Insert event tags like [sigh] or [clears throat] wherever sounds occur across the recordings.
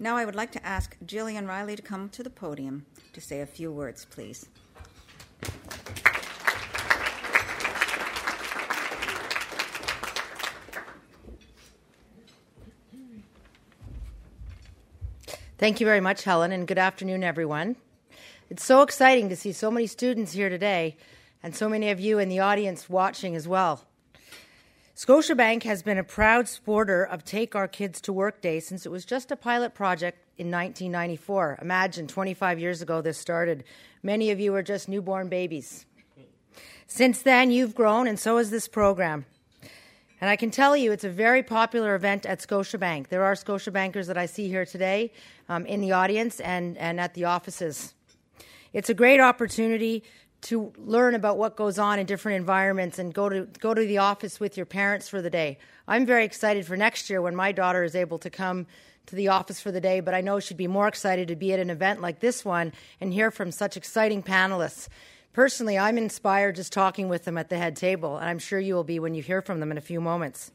Now I would like to ask Jillian Riley to come to the podium to say a few words, please. Thank you very much, Helen, and good afternoon, everyone. It's so exciting to see so many students here today and so many of you in the audience watching as well. Scotiabank has been a proud supporter of Take Our Kids to Work Day since it was just a pilot project in 1994. Imagine 25 years ago this started. Many of you were just newborn babies. Since then, you've grown, and so has this program. And I can tell you it's a very popular event at Scotiabank. There are Scotiabankers that I see here today um, in the audience and, and at the offices. It's a great opportunity to learn about what goes on in different environments and go to, go to the office with your parents for the day. I'm very excited for next year when my daughter is able to come to the office for the day, but I know she'd be more excited to be at an event like this one and hear from such exciting panelists Personally, I'm inspired just talking with them at the head table, and I'm sure you will be when you hear from them in a few moments.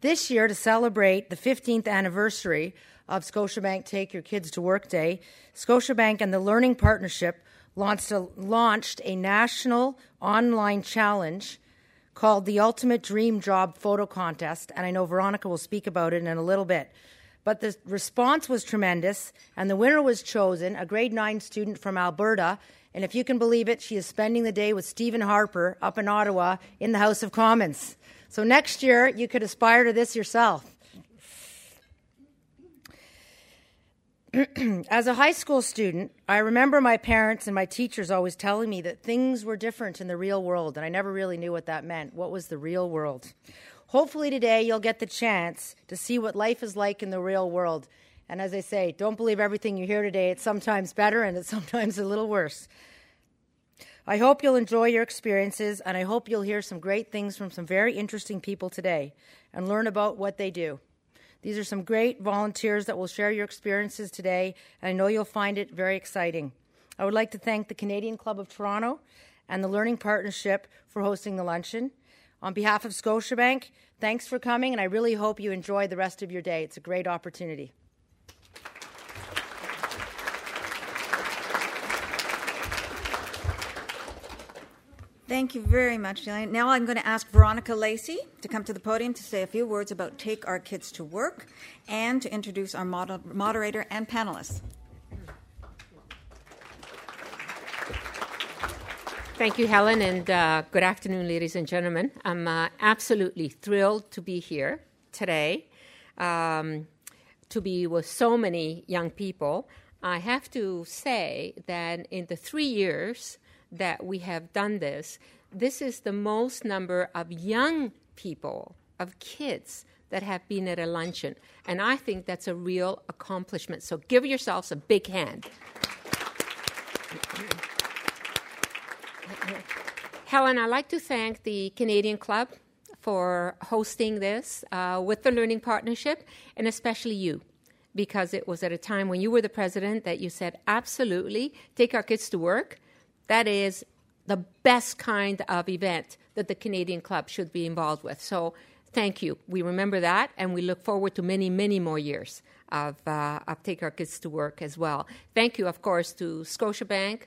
This year, to celebrate the 15th anniversary of Scotiabank Take Your Kids to Work Day, Scotiabank and the Learning Partnership launched a, launched a national online challenge called the Ultimate Dream Job Photo Contest, and I know Veronica will speak about it in a little bit. But the response was tremendous, and the winner was chosen, a grade 9 student from Alberta, and if you can believe it, she is spending the day with Stephen Harper up in Ottawa in the House of Commons. So next year, you could aspire to this yourself. [clears throat] As a high school student, I remember my parents and my teachers always telling me that things were different in the real world, and I never really knew what that meant. What was the real world? Hopefully, today you'll get the chance to see what life is like in the real world and as I say, don't believe everything you hear today. It's sometimes better and it's [laughs] sometimes a little worse. I hope you'll enjoy your experiences, and I hope you'll hear some great things from some very interesting people today and learn about what they do. These are some great volunteers that will share your experiences today, and I know you'll find it very exciting. I would like to thank the Canadian Club of Toronto and the Learning Partnership for hosting the luncheon. On behalf of Scotiabank, thanks for coming, and I really hope you enjoy the rest of your day. It's a great opportunity. Thank you very much, Jillian. Now I'm going to ask Veronica Lacey to come to the podium to say a few words about Take Our Kids to Work and to introduce our mod- moderator and panelists. Thank you, Helen, and uh, good afternoon, ladies and gentlemen. I'm uh, absolutely thrilled to be here today, um, to be with so many young people. I have to say that in the three years that we have done this, this is the most number of young people, of kids that have been at a luncheon. And I think that's a real accomplishment. So give yourselves a big hand. Helen, I'd like to thank the Canadian Club for hosting this uh, with the Learning Partnership, and especially you, because it was at a time when you were the president that you said, absolutely, take our kids to work. That is the best kind of event that the Canadian Club should be involved with. So thank you. We remember that, and we look forward to many, many more years of, uh, of Take Our Kids to Work as well. Thank you, of course, to Scotiabank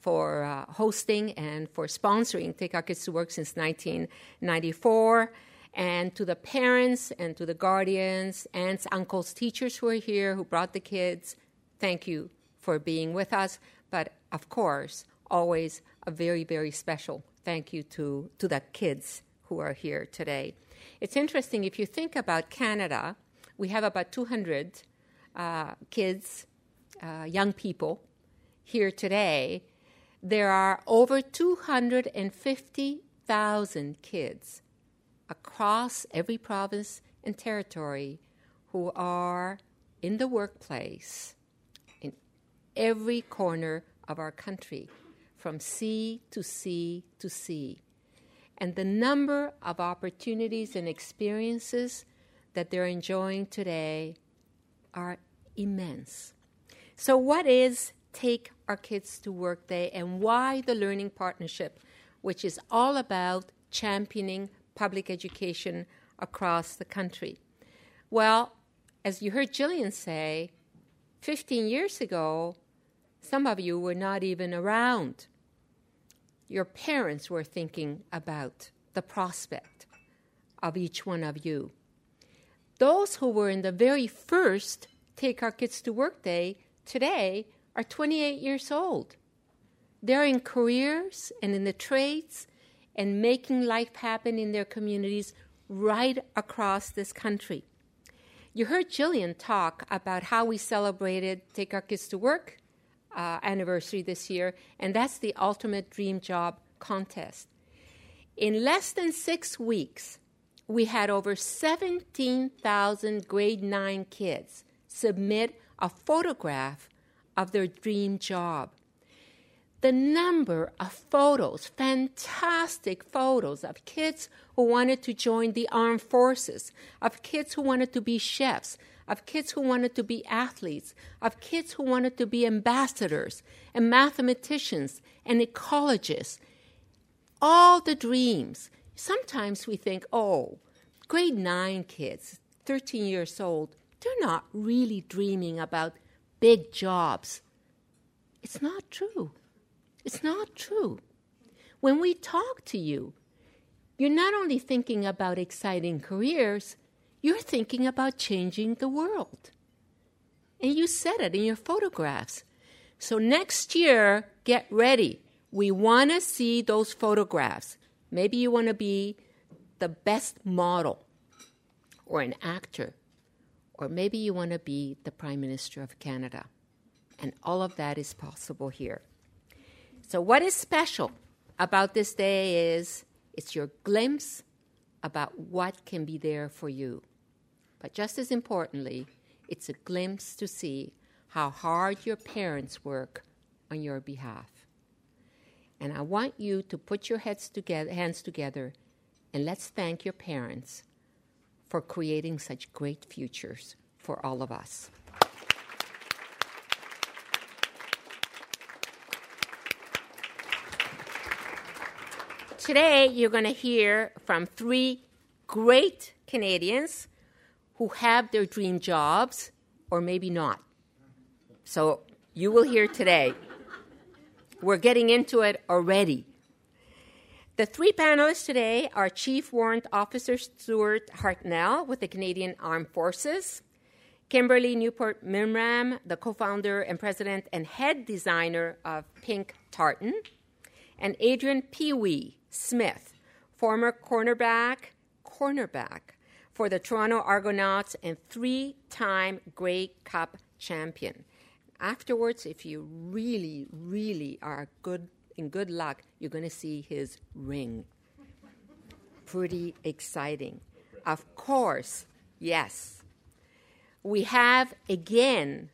for uh, hosting and for sponsoring Take Our Kids to Work since 1994. And to the parents and to the guardians, aunts, uncles, teachers who are here, who brought the kids, thank you for being with us. But of course, always a very, very special thank you to, to the kids who are here today. It's interesting, if you think about Canada, we have about 200 uh, kids, uh, young people here today. There are over 250,000 kids across every province and territory who are in the workplace in every corner of our country from sea to sea to sea. And the number of opportunities and experiences that they're enjoying today are immense. So, what is Take Our Kids to Work Day and why the Learning Partnership, which is all about championing public education across the country? Well, as you heard Jillian say, 15 years ago, some of you were not even around. Your parents were thinking about the prospect of each one of you. Those who were in the very first Take Our Kids to Work Day today are 28 years old. They're in careers and in the trades and making life happen in their communities right across this country. You heard Jillian talk about how we celebrated Take Our Kids to Work uh, anniversary this year, and that's the Ultimate Dream Job Contest. In less than six weeks, we had over 17,000 grade 9 kids submit a photograph of their dream job. The number of photos, fantastic photos of kids who wanted to join the armed forces, of kids who wanted to be chefs, of kids who wanted to be athletes, of kids who wanted to be ambassadors and mathematicians and ecologists. All the dreams. Sometimes we think, oh, grade nine kids, 13 years old, they're not really dreaming about big jobs. It's not true. It's not true. When we talk to you, you're not only thinking about exciting careers, you're thinking about changing the world. And you said it in your photographs. So next year, get ready. We want to see those photographs. Maybe you want to be the best model or an actor, or maybe you want to be the Prime Minister of Canada. And all of that is possible here. So, what is special about this day is it's your glimpse about what can be there for you. But just as importantly, it's a glimpse to see how hard your parents work on your behalf. And I want you to put your heads together, hands together and let's thank your parents for creating such great futures for all of us. Today, you're going to hear from three great Canadians who have their dream jobs, or maybe not. So you will hear today. We're getting into it already. The three panelists today are Chief Warrant Officer Stuart Hartnell with the Canadian Armed Forces, Kimberly Newport Mimran, the co founder and president and head designer of Pink Tartan, and Adrion Pee Wee Smith, former cornerback, cornerback for the Toronto Argonauts and three time Grey Cup champion. Afterwards, if you really, really are good in good luck, you're going to see his ring. Pretty exciting. Of course, yes. We have again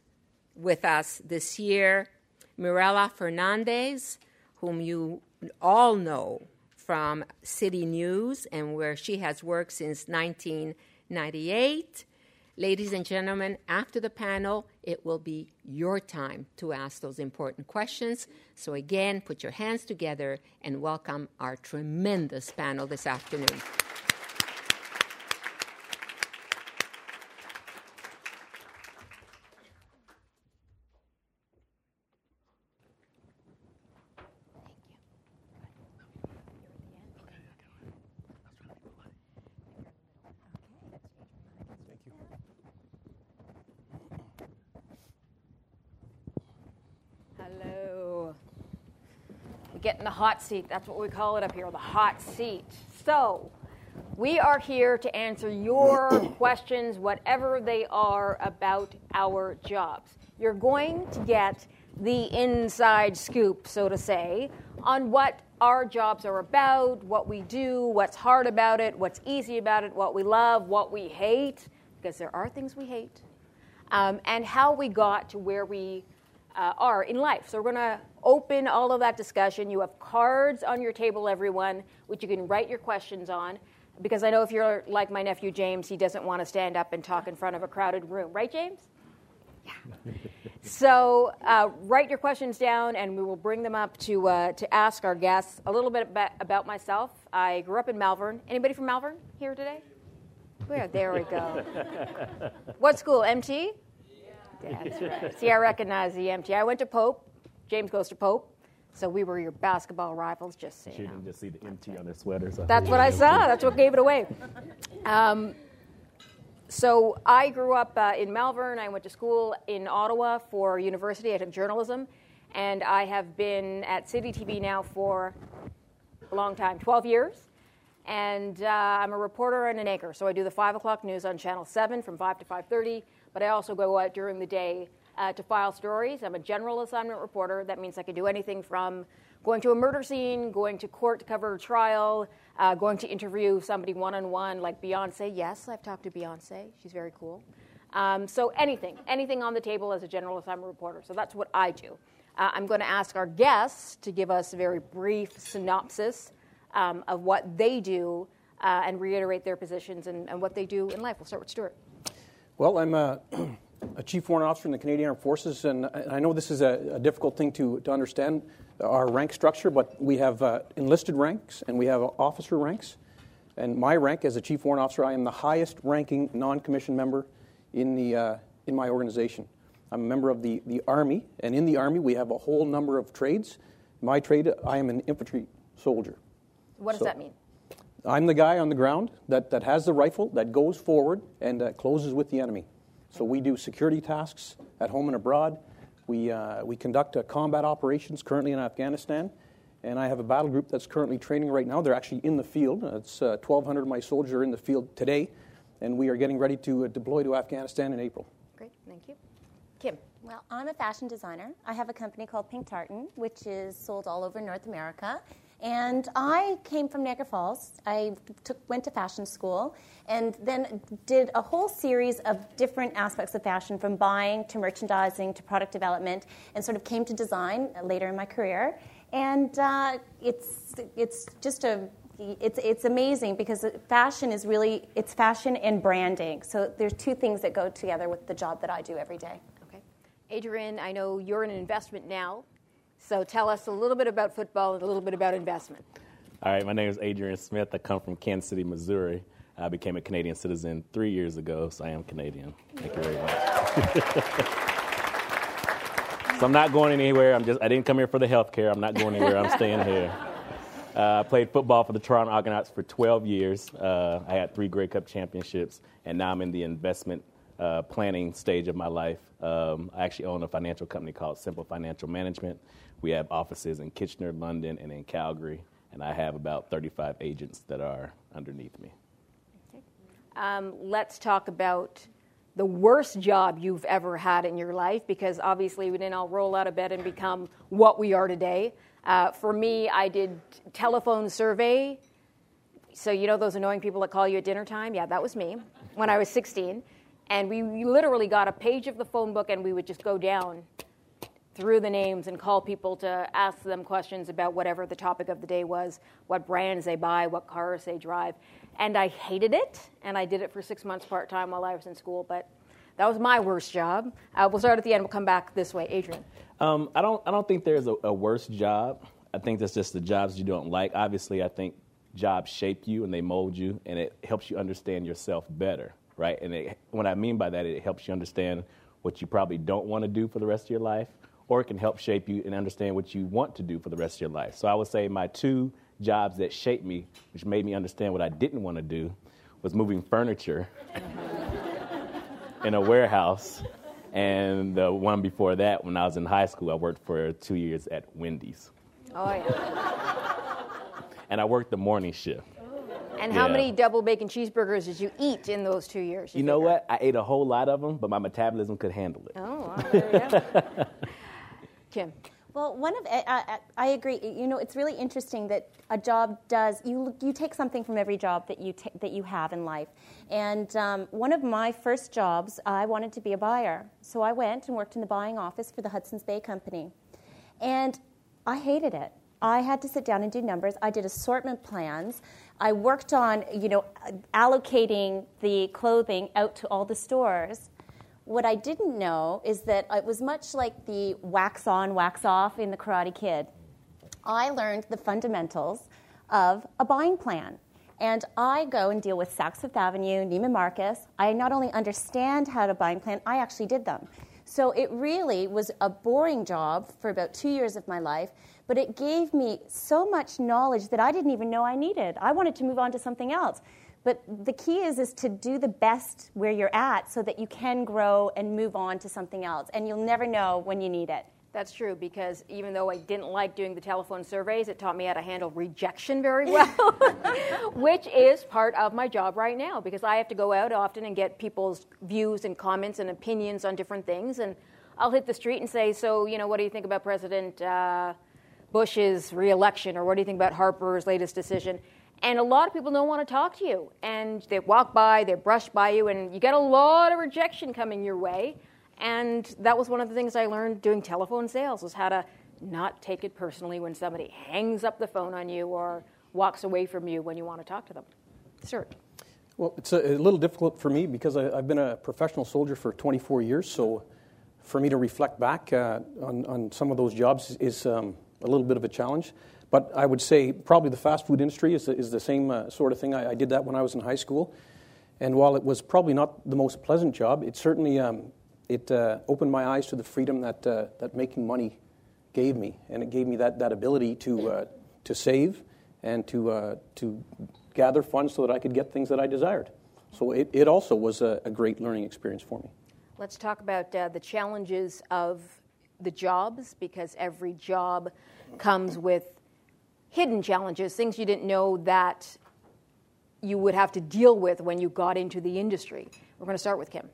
with us this year Merella Fernandez, whom you all know from City News and where she has worked since 1998. Ladies and gentlemen, after the panel, it will be your time to ask those important questions. So, again, put your hands together and welcome our tremendous panel this afternoon. Get in the hot seat. That's what we call it up here, the hot seat. So, we are here to answer your [coughs] questions, whatever they are, about our jobs. You're going to get the inside scoop, so to say, on what our jobs are about, what we do, what's hard about it, what's easy about it, what we love, what we hate, because there are things we hate, um, and how we got to where we uh, are in life. So we're going to open all of that discussion. You have cards on your table, everyone, which you can write your questions on. Because I know if you're like my nephew James, he doesn't want to stand up and talk in front of a crowded room. Right, James? Yeah. [laughs] so uh, write your questions down, and we will bring them up to, uh, to ask our guests a little bit about, myself. I grew up in Malvern. Anybody from Malvern here today? Where? There we go. [laughs] what school? MT? That's [laughs] right. See, I recognize the MT. I went to Pope. James goes to Pope. So we were your basketball rivals, just so You know. didn't just see the MT on their sweaters. That's what I saw. That's what gave it away. Um, so I grew up uh, in Malvern. I went to school in Ottawa for university. I took journalism, and I have been at City TV now for a long time 12 years. And uh, I'm a reporter and an anchor. So I do the 5 o'clock news on Channel 7 from 5 to 5.30, but I also go out during the day uh, to file stories. I'm a general assignment reporter. That means I can do anything from going to a murder scene, going to court to cover a trial, uh, going to interview somebody one on one, like Beyonce. Yes, I've talked to Beyonce. She's very cool. Um, so anything, anything on the table as a general assignment reporter. So that's what I do. Uh, I'm going to ask our guests to give us a very brief synopsis um, of what they do uh, and reiterate their positions and, and what they do in life. We'll start with Stuart. Well, I'm a, [clears throat] a chief warrant officer in the Canadian Armed Forces, and I know this is a, a difficult thing to, to understand, our rank structure, but we have uh, enlisted ranks and we have officer ranks. And my rank as a chief warrant officer, I am the highest ranking non commissioned member in, the, uh, in my organization. I'm a member of the, the Army, and in the Army, we have a whole number of trades. My trade, I am an infantry soldier. What does So- that mean? I'm the guy on the ground that, that has the rifle, that goes forward and uh, closes with the enemy. So we do security tasks at home and abroad. We, uh, we conduct uh, combat operations currently in Afghanistan. And I have a battle group that's currently training right now. They're actually in the field. It's uh, 1,200 of my soldiers are in the field today. And we are getting ready to uh, deploy to Afghanistan in April. Great, thank you. Kim. Well, I'm a fashion designer. I have a company called Pink Tartan, which is sold all over North America. And I came from Niagara Falls. I took, went to fashion school and then did a whole series of different aspects of fashion from buying to merchandising to product development and sort of came to design later in my career. And uh, it's, it's just a it's, it's amazing because fashion is really it's fashion and branding so there's two things that go together with the job that i do every day Okay. Adrion, I know you're in investment now. So tell us a little bit about football and a little bit about investment. All right, my name is Adrion Smith. I come from Kansas City, Missouri. I became a Canadian citizen three years ago, so I am Canadian. Thank you very much. [laughs] so I'm not going anywhere. I'm just I didn't come here for the health care. I'm not going anywhere. I'm staying here. Uh, I played football for the Toronto Argonauts for 12 years. Uh, I had three Grey Cup championships, and now I'm in the investment uh, planning stage of my life. Um, I actually own a financial company called Simple Financial Management. We have offices in Kitchener, London, and in Calgary, and I have about 35 agents that are underneath me. Um, let's talk about the worst job you've ever had in your life because obviously we didn't all roll out of bed and become what we are today. Uh, for me, I did telephone survey. So, you know those annoying people that call you at dinner time? Yeah, that was me when I was 16. And we, we literally got a page of the phone book and we would just go down through the names and call people to ask them questions about whatever the topic of the day was, what brands they buy, what cars they drive. And I hated it, and I did it for six months part time while I was in school, but that was my worst job. Uh, we'll start at the end, we'll come back this way. Adrion. Um, I don't. I don't think there's a, a worse job. I think that's just the jobs you don't like. Obviously, I think jobs shape you and they mold you, and it helps you understand yourself better, right? And it, what I mean by that, it helps you understand what you probably don't want to do for the rest of your life, or it can help shape you and understand what you want to do for the rest of your life. So I would say my two jobs that shaped me, which made me understand what I didn't want to do, was moving furniture in a warehouse. And the one before that, when I was in high school, I worked for two years at Wendy's. Oh, yeah. And I worked the morning shift. And how Yeah. many double bacon cheeseburgers did you eat in those two years? You know what? I ate a whole lot of them, but my metabolism could handle it. Oh, there you go. [laughs] Kim. Well, one of I, I, agree. You know, it's really interesting that a job does you you take something from every job that you ta- that you have in life. And um, one of my first jobs, I wanted to be a buyer, so I went and worked in the buying office for the Hudson's Bay Company, and I hated it. I had to sit down and do numbers. I did assortment plans. I worked on, you know, allocating the clothing out to all the stores. What I didn't know is that it was much like the wax on, wax off in the Karate Kid. I learned the fundamentals of a buying plan. And I go and deal with Saks Fifth Avenue, Neiman Marcus. I not only understand how to buying plan, I actually did them. So it really was a boring job for about two years of my life, but it gave me so much knowledge that I didn't even know I needed. I wanted to move on to something else. But the key is is to do the best where you're at so that you can grow and move on to something else. And you'll never know when you need it. That's true because even though I didn't like doing the telephone surveys, it taught me how to handle rejection very well, [laughs] which is part of my job right now because I have to go out often and get people's views and comments and opinions on different things. And I'll hit the street and say, So, you know, what do you think about President uh, Bush's reelection? Or what do you think about Harper's latest decision? And a lot of people don't want to talk to you. And they walk by, they brush by you, and you get a lot of rejection coming your way. And that was one of the things I learned doing telephone sales was how to not take it personally when somebody hangs up the phone on you or walks away from you when you want to talk to them. Sure. Well, it's a, a little difficult for me because I, have been a professional soldier for 24 years. So for me to reflect back uh, on, on some of those jobs is um, a little bit of a challenge. But I would say probably the fast food industry is the, is the same uh, sort of thing. I, I, did that when I was in high school. And while it was probably not the most pleasant job, it certainly um, it uh, opened my eyes to the freedom that, uh, that making money gave me. And it gave me that, that ability to, uh, to save and to, uh, to gather funds so that I could get things that I desired. So it, it also was a, a great learning experience for me. Let's talk about uh, the challenges of the jobs because every job comes with hidden challenges, things you didn't know that you would have to deal with when you got into the industry. We're going to start with Kim.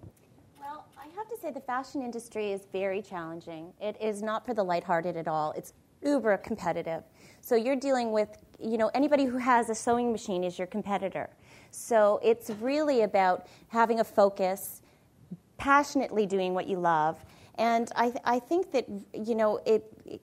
Well, I have to say the fashion industry is very challenging. It is not for the lighthearted at all. It's uber competitive. So you're dealing with, you know, anybody who has a sewing machine is your competitor. So it's really about having a focus, passionately doing what you love. And I, th- I think that, you know, it, it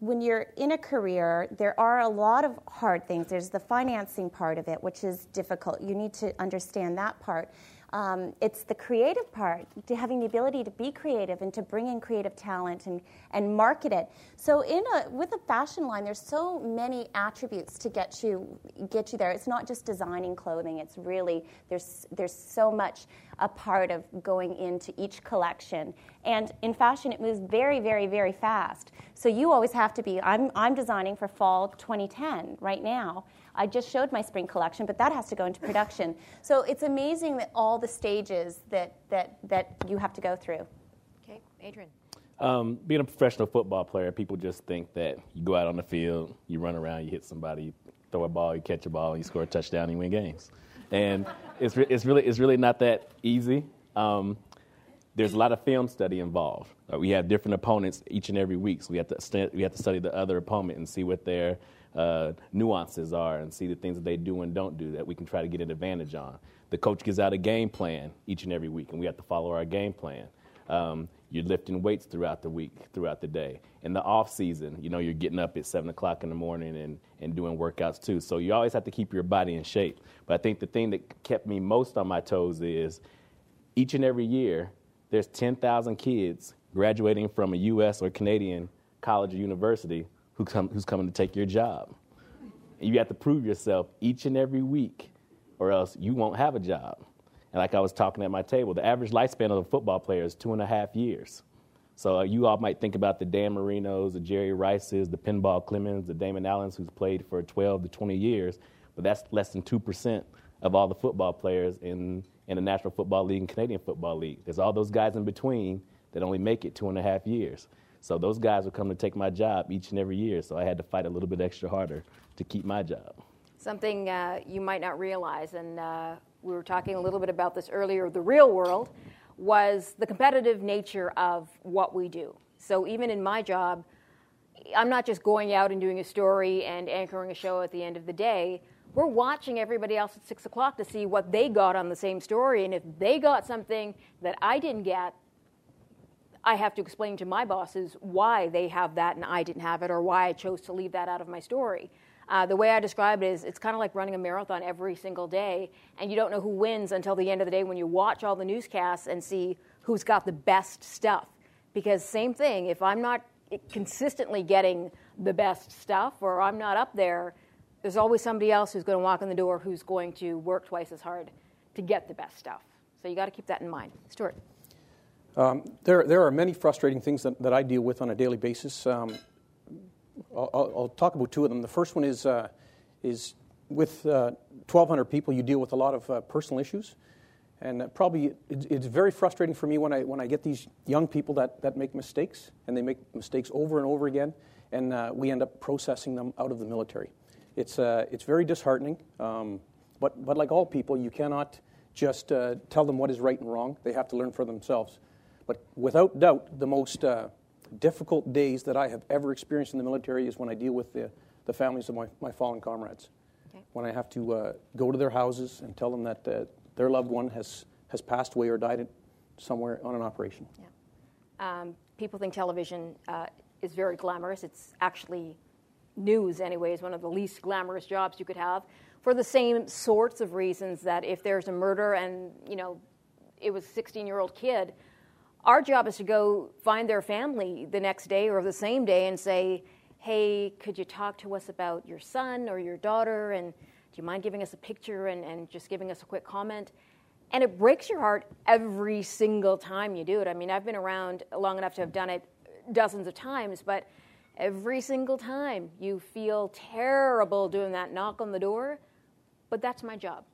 when you're in a career, there are a lot of hard things. There's the financing part of it, which is difficult. You need to understand that part. Um, it's the creative part, to having the ability to be creative and to bring in creative talent and, and market it. So in a with a fashion line, there's so many attributes to get you get you there. It's not just designing clothing. It's really there's there's so much a part of going into each collection. And in fashion, it moves very, very, very fast. So you always have to be. I'm I'm designing for fall 2010 right now. I just showed my spring collection, but that has to go into production. So it's amazing that all the stages that, that, that you have to go through. Okay, Adrion. Um, being a professional football player, people just think that you go out on the field, you run around, you hit somebody, you throw a ball, you catch a ball, you score a touchdown, you win games. And it's, re- it's, really, it's really not that easy. Um, there's a lot of film study involved. Uh, we have different opponents each and every week, so we have to st- we have to study the other opponent and see what their uh, nuances are and see the things that they do and don't do that we can try to get an advantage on. The coach gives out a game plan each and every week, and we have to follow our game plan. Um, you're lifting weights throughout the week, throughout the day. In the off season, you know, you're getting up at seven o'clock in the morning and, and doing workouts too. So you always have to keep your body in shape. But I think the thing that kept me most on my toes is each and every year, there's 10,000 kids graduating from a U.S. or Canadian college or university who come, who's coming to take your job. You have to prove yourself each and every week, or else you won't have a job. And like I was talking at my table, the average lifespan of a football player is two and a half years. So uh, you all might think about the Dan Marinos, the Jerry Rices, the Pinball Clemons, the Damon Allens, who's played for 12 to 20 years, but that's less than 2% of all the football players in, in the National Football League and Canadian Football League. There's all those guys in between that only make it two and a half years. So those guys would come to take my job each and every year. So I had to fight a little bit extra harder to keep my job. Something uh, you might not realize, and uh, we were talking a little bit about this earlier, the real world was the competitive nature of what we do. So even in my job, I'm not just going out and doing a story and anchoring a show at the end of the day. We're watching everybody else at six o'clock to see what they got on the same story. And if they got something that I didn't get, I have to explain to my bosses why they have that and I didn't have it, or why I chose to leave that out of my story. Uh, the way I describe it is it's kind of like running a marathon every single day, and you don't know who wins until the end of the day when you watch all the newscasts and see who's got the best stuff. Because, same thing, if I'm not consistently getting the best stuff or I'm not up there, there's always somebody else who's going to walk in the door who's going to work twice as hard to get the best stuff. So you got to keep that in mind. Stuart. Um, there, there are many frustrating things that, that I deal with on a daily basis. Um, I'll, I'll, talk about two of them. The first one is, uh, is with uh, 1,200 people, you deal with a lot of uh, personal issues. And uh, probably it's, it's very frustrating for me when I, when I get these young people that, that make mistakes, and they make mistakes over and over again, and uh, we end up processing them out of the military. It's, uh, it's very disheartening, um, but, but like all people, you cannot just tell them what is right and wrong. They have to learn for themselves. But without doubt, the most uh, difficult days that I have ever experienced in the military is when I deal with the, the families of my, my fallen comrades. Okay. When I have to uh, go to their houses and tell them that uh, their loved one has, has passed away or died somewhere on an operation. Yeah. Um, people think television uh, is very glamorous. It's actually news, anyways, one of the least glamorous jobs you could have for the same sorts of reasons that if there's a murder and, you know, it was a 16 year old kid, our job is to go find their family the next day or the same day and say, hey, could you talk to us about your son or your daughter? And do you mind giving us a picture and, and just giving us a quick comment? And it breaks your heart every single time you do it. I mean, I've been around long enough to have done it dozens of times, but every single time you feel terrible doing that knock on the door, but that's my job.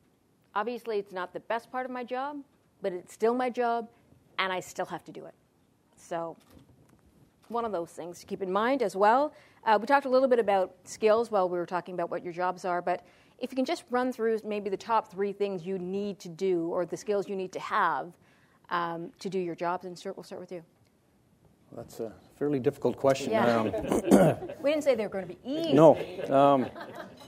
Obviously, it's not the best part of my job, but it's still my job and I still have to do it. So, one of those things to keep in mind as well. Uh, we talked a little bit about skills while we were talking about what your jobs are, but if you can just run through maybe the top three things you need to do or the skills you need to have um, to do your jobs, and we'll start with you. That's a fairly difficult question. Yeah. Um, [coughs] we didn't say they were going to be easy. No. Um,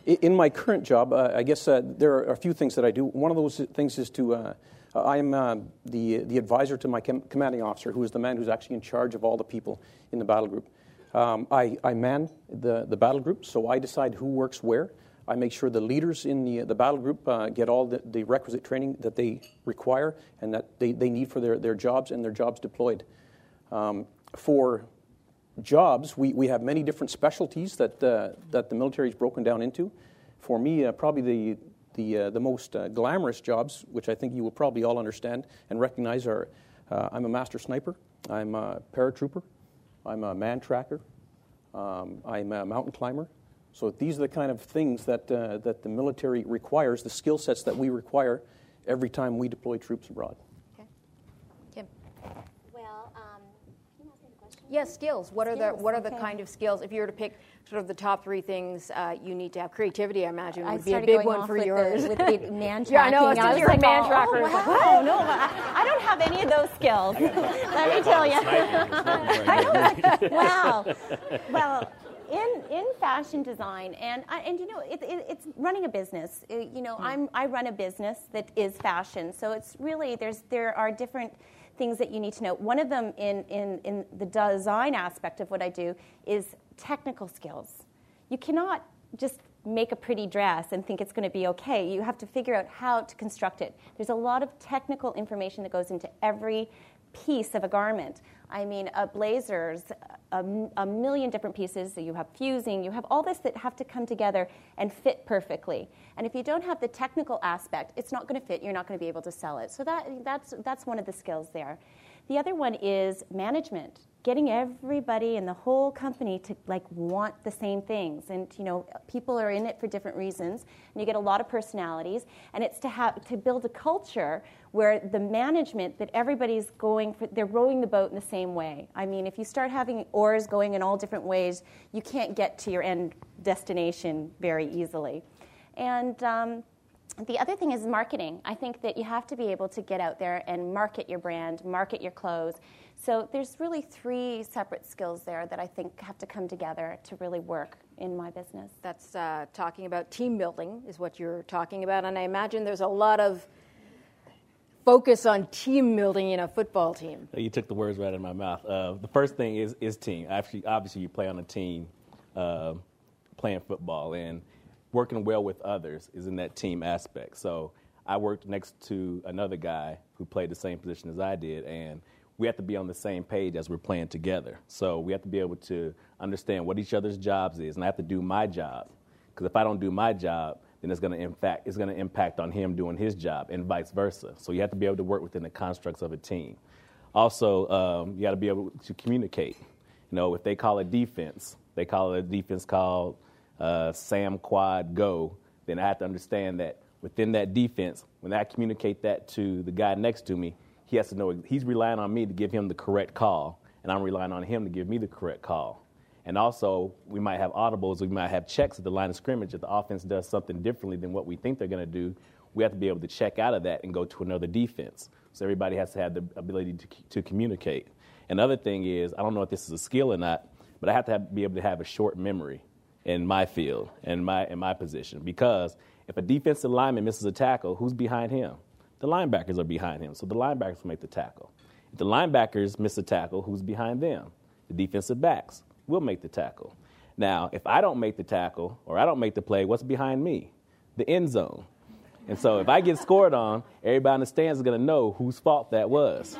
in my current job, uh, I guess uh, there are a few things that I do. One of those things is to uh, I am uh, the, the advisor to my com- commanding officer, who is the man who's actually in charge of all the people in the battle group. Um, I, I man the, the battle group, so I decide who works where. I make sure the leaders in the, the battle group uh, get all the, the requisite training that they require and that they, they need for their, their jobs and their jobs deployed. Um, for jobs, we, we have many different specialties that, uh, that the military is broken down into. For me, uh, probably the, the, uh, the most uh, glamorous jobs, which I think you will probably all understand and recognize, are uh, I'm a master sniper, I'm a paratrooper, I'm a man tracker, um, I'm a mountain climber. So these are the kind of things that, uh, that the military requires, the skill sets that we require every time we deploy troops abroad. Okay. Kim. Well, um, Yes, skills. What skills, are the what are the kind of skills? If you were to pick sort of the top three things uh, you need to have. Creativity, I imagine, would I be a big one for with yours. The, with the [laughs] man tracking. yeah, I know. It's I you're like, man oh, tracker. Oh, wow. [laughs] oh no, I, I, don't have any of those skills. [laughs] Let me tell you. wow. Well, in, in fashion design, and and you know, it, it, it's running a business. It, you know, mm. I'm I run a business that is fashion, so it's really there's there are different things that you need to know. One of them in, in, in the design aspect of what I do is technical skills. You cannot just make a pretty dress and think it's going to be okay. You have to figure out how to construct it. There's a lot of technical information that goes into every piece of a garment. I mean, a blazer's uh, a, a, million different pieces. So you have fusing, you have all this that have to come together and fit perfectly. And if you don't have the technical aspect, it's not going to fit. You're not going to be able to sell it. So that, that's, that's one of the skills there. The other one is management getting everybody in the whole company to like want the same things. And you know people are in it for different reasons and you get a lot of personalities. And it's to have to build a culture where the management that everybody's going for they're rowing the boat in the same way. I mean if you start having oars going in all different ways you can't get to your end destination very easily. And um, the other thing is marketing. I think that you have to be able to get out there and market your brand, market your clothes. So there's really three separate skills there that I think have to come together to really work in my business. That's uh, talking about team building, is what you're talking about. And I imagine there's a lot of focus on team building in a football team. You took the words right out of my mouth. Uh, the first thing is, is team. Actually, obviously, you play on a team uh, playing football. And working well with others is in that team aspect. So I worked next to another guy who played the same position as I did, and we have to be on the same page as we're playing together. So we have to be able to understand what each other's jobs is, and I have to do my job. Because if I don't do my job, then it's going to impact it's going to impact on him doing his job, and vice versa. So you have to be able to work within the constructs of a team. Also, um, you got to be able to communicate. You know, if they call a defense, they call a defense called uh, Sam Quad Go, then I have to understand that within that defense, when I communicate that to the guy next to me, he has to know he's relying on me to give him the correct call, and I'm relying on him to give me the correct call. And also, we might have audibles, we might have checks at the line of scrimmage. If the offense does something differently than what we think they're going to do, we have to be able to check out of that and go to another defense. So everybody has to have the ability to, to communicate. Another thing is, I don't know if this is a skill or not, but I have to have, be able to have a short memory in my field and my in my position because if a defensive lineman misses a tackle, who's behind him? The linebackers are behind him, so the linebackers will make the tackle. If the linebackers miss a tackle, who's behind them? The defensive backs will make the tackle. Now, if I don't make the tackle or I don't make the play, what's behind me? The end zone. And so if I get scored on, everybody in the stands is going to know whose fault that was.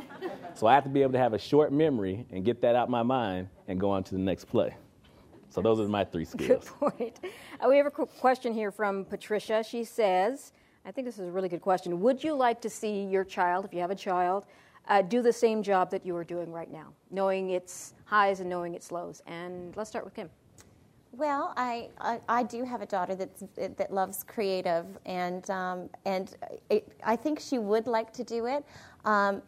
So I have to be able to have a short memory and get that out of my mind and go on to the next play. So those are my three skills. Good point. Uh, we have a question here from Patricia. She says, I think this is a really good question. Would you like to see your child, if you have a child, uh, do the same job that you are doing right now, knowing its highs and knowing its lows? And let's start with Kim. Well, I, I, I, do have a daughter that's, that loves creative, and, um, and it, I think she would like to do it. Um,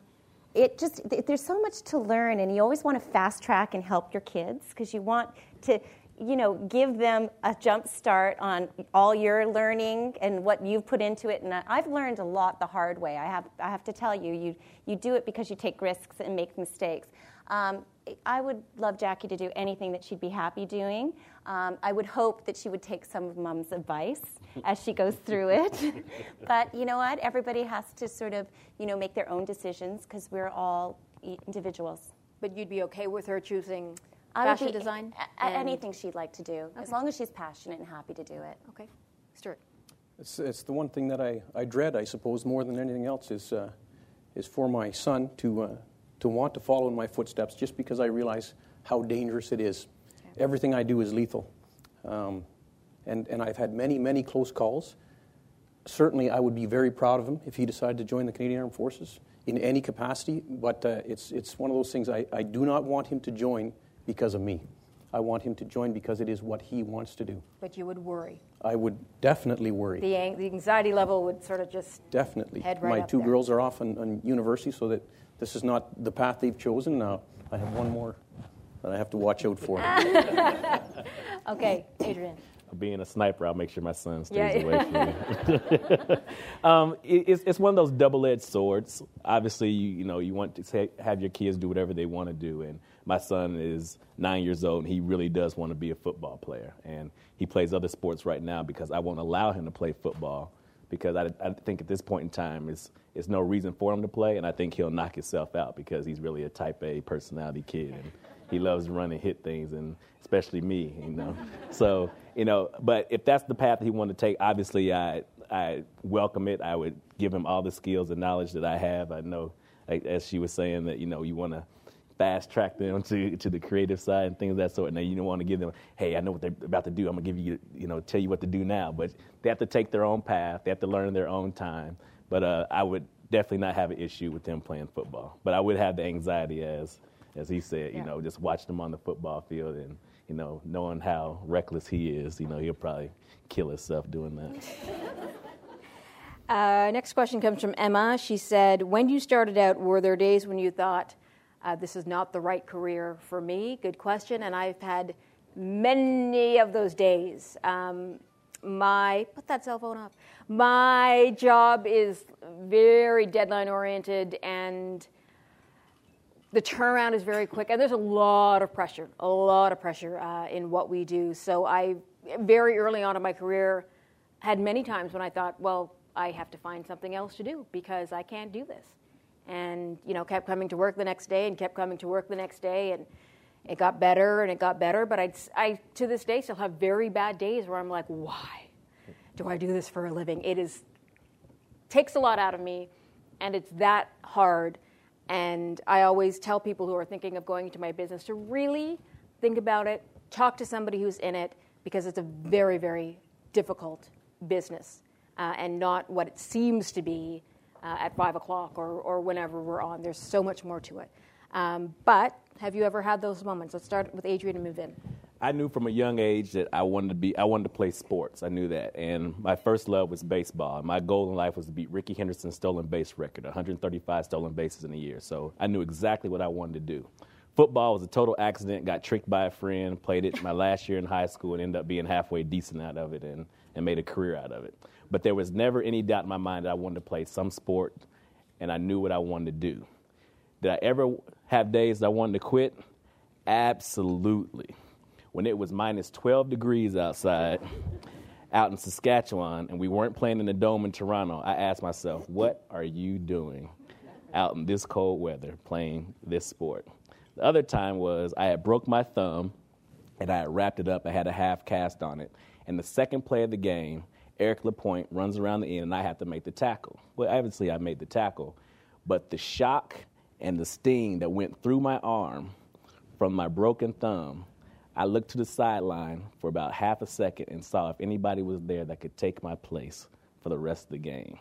it just, there's so much to learn, and you always want to fast track and help your kids because you want to, you know, give them a jump start on all your learning and what you've put into it. And I've learned a lot the hard way. I have, I have to tell you, you, you do it because you take risks and make mistakes. Um, I would love Jackie to do anything that she'd be happy doing. Um, I would hope that she would take some of mom's advice as she goes through it. [laughs] but you know what? Everybody has to sort of, you know, make their own decisions because we're all individuals. But you'd be okay with her choosing fashion be, design? A- anything she'd like to do, okay. as long as she's passionate and happy to do it. Okay. Stuart. It's, it's the one thing that I, I dread, I suppose, more than anything else is, uh, is for my son to, uh, to want to follow in my footsteps just because I realize how dangerous it is. Everything I do is lethal. Um, and, and I've had many, many close calls. Certainly, I would be very proud of him if he decided to join the Canadian Armed Forces in any capacity, but uh, it's, it's one of those things I, I do not want him to join because of me. I want him to join because it is what he wants to do. But you would worry. I would definitely worry. The, the anxiety level would sort of just definitely. Head right My two there. girls are off on, on university, so that this is not the path they've chosen. Now I have one more that I have to watch out for. [laughs] okay, Adrion. Being a sniper, I'll make sure my son stays Yeah. away from me. [laughs] um, it, it's, it's one of those double-edged swords. Obviously, you, you know you want to say, have your kids do whatever they want to do, and my son is nine years old, and he really does want to be a football player, and he plays other sports right now because I won't allow him to play football because I, I think at this point in time it's, is no reason for him to play, and I think he'll knock himself out because he's really a Type A personality kid, and he loves to run and hit things, and especially me, you know. [laughs] so you know, but if that's the path he wanted to take, obviously I I welcome it. I would give him all the skills and knowledge that I have. I know, as she was saying, that you know you want to fast track them to to the creative side and things of that sort. Now you don't want to give them, hey, I know what they're about to do. I'm gonna give you, you know, tell you what to do now. But they have to take their own path. They have to learn their own time. But uh, I would definitely not have an issue with them playing football. But I would have the anxiety, as as he said, you know, just watching them on the football field and you know knowing how reckless he is. You know, he'll probably kill himself doing that. [laughs] Uh, next question comes from Emma. She said, When you started out, were there days when you thought, uh, this is not the right career for me? Good question. And I've had many of those days. Um, my, put that cell phone up. My job is very deadline oriented and the turnaround is very quick, and there's a lot of pressure, a lot of pressure uh, in what we do. So I, very early on in my career, had many times when I thought, well, I have to find something else to do because I can't do this, and you know, kept coming to work the next day and kept coming to work the next day, and it got better and it got better. But I'd, I, to this day, still have very bad days where I'm like, why do I do this for a living? It is takes a lot out of me, and it's that hard. And I always tell people who are thinking of going into my business to really think about it, talk to somebody who's in it, because it's a very, very difficult business uh, and not what it seems to be uh, at five o'clock or, or whenever we're on. There's so much more to it. Um, but have you ever had those moments? Let's start with Adrion and move in. I knew from a young age that I wanted to be I wanted to play sports. I knew that. And my first love was baseball. My goal in life was to beat Rickey Henderson's stolen base record, 135 stolen bases in a year. So I knew exactly what I wanted to do. Football was a total accident, got tricked by a friend, played it my last year in high school and ended up being halfway decent out of it and, and made a career out of it. But there was never any doubt in my mind that I wanted to play some sport and I knew what I wanted to do. Did I ever have days that I wanted to quit? Absolutely when it was minus 12 degrees outside out in Saskatchewan and we weren't playing in the dome in Toronto, I asked myself, what are you doing out in this cold weather playing this sport? The other time was I had broke my thumb and I had wrapped it up. I had a half cast on it. And the second play of the game, Eric Lapointe runs around the end and I have to make the tackle. Well, obviously I made the tackle, but the shock and the sting that went through my arm from my broken thumb I looked to the sideline for about half a second and saw if anybody was there that could take my place for the rest of the game.